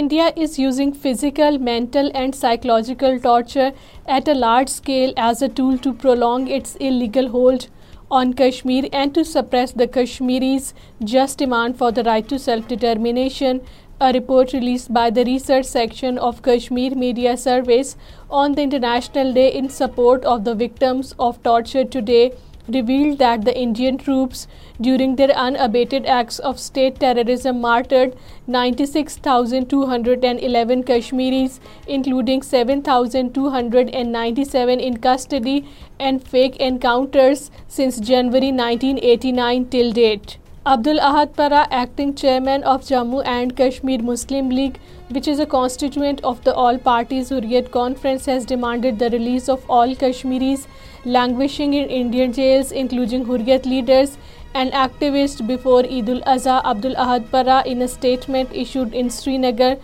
India is using physical, mental and psychological torture at a large scale as a tool to prolong its illegal hold on Kashmir and to suppress the Kashmiris' just demand for the right to self-determination, a report released by the research section of Kashmir Media Service on the International Day in support of the victims of torture today revealed that the Indian troops, during their unabated acts of state terrorism, martyred 96,211 Kashmiris, including 7,297 in custody and fake encounters since January 1989 till date. Abdul Ahad Parra acting chairman of Jammu and Kashmir Muslim League which is a constituent of the All Parties Hurriyat Conference has demanded the release of all Kashmiris languishing Indian jails including Hurriyat leaders and activists before Eid al-Adha Abdul Ahad Parra in a statement issued in Srinagar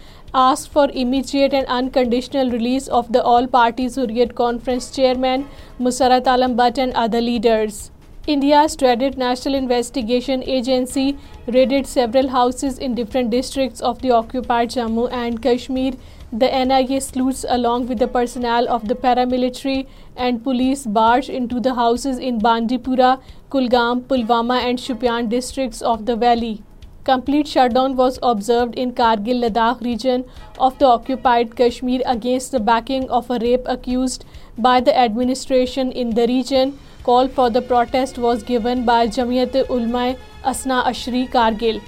asked for immediate and unconditional release of the All Parties Hurriyat Conference chairman Masarat Alam Bhat and other leaders India's dreaded National Investigation Agency raided several houses in different districts of the occupied Jammu and Kashmir. The NIA sleuths, along with the personnel of the paramilitary and police, barged into the houses in Bandipora, Kulgam, Pulwama and Shopian districts of the valley. Complete shut down was observed in Kargil Ladakh region of the occupied Kashmir against the backing of a rape accused by the administration in the region call for the protest was given by Jamiat Ulama Isna Ashari Kargil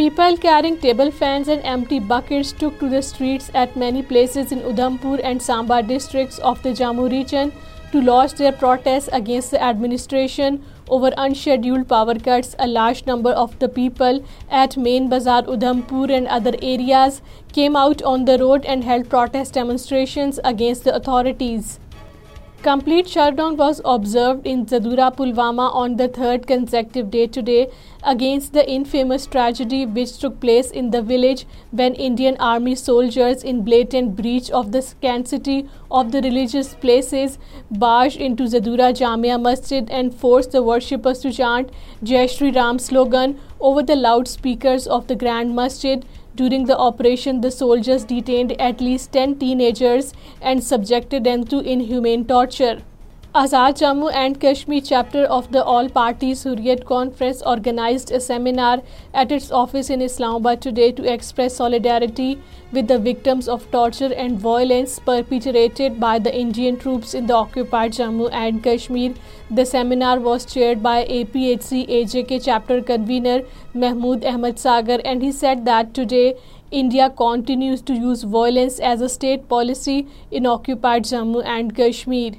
People carrying table fans and empty buckets took to the streets at many places in Udhampur and Samba districts of the Jammu region to lodge their protests against the administration over unscheduled power cuts. A large number of the people at Main Bazaar, Udhampur and other areas came out on the road and held protest demonstrations against the authorities. Complete shutdown was observed in Zadura, Pulwama on the third consecutive day today against the infamous tragedy which took place in the village when Indian Army soldiers in blatant breach of the sanctity of the religious places barged into Zadura Jamia Masjid and forced the worshippers to chant Jai Shri Ram slogan over the loudspeakers of the Grand Masjid during the operation, the soldiers detained at least 10 teenagers and subjected them to inhumane torture. Azad Jammu and Kashmir chapter of the All-Party Hurriyat Conference organized a seminar at its office in Islamabad today to express solidarity with the victims of torture and violence perpetrated by the Indian troops in the occupied Jammu and Kashmir. The seminar was chaired by APHC AJK chapter convener Mahmood Ahmad Sagar, and he said that today India continues to use violence as a state policy in occupied Jammu and Kashmir.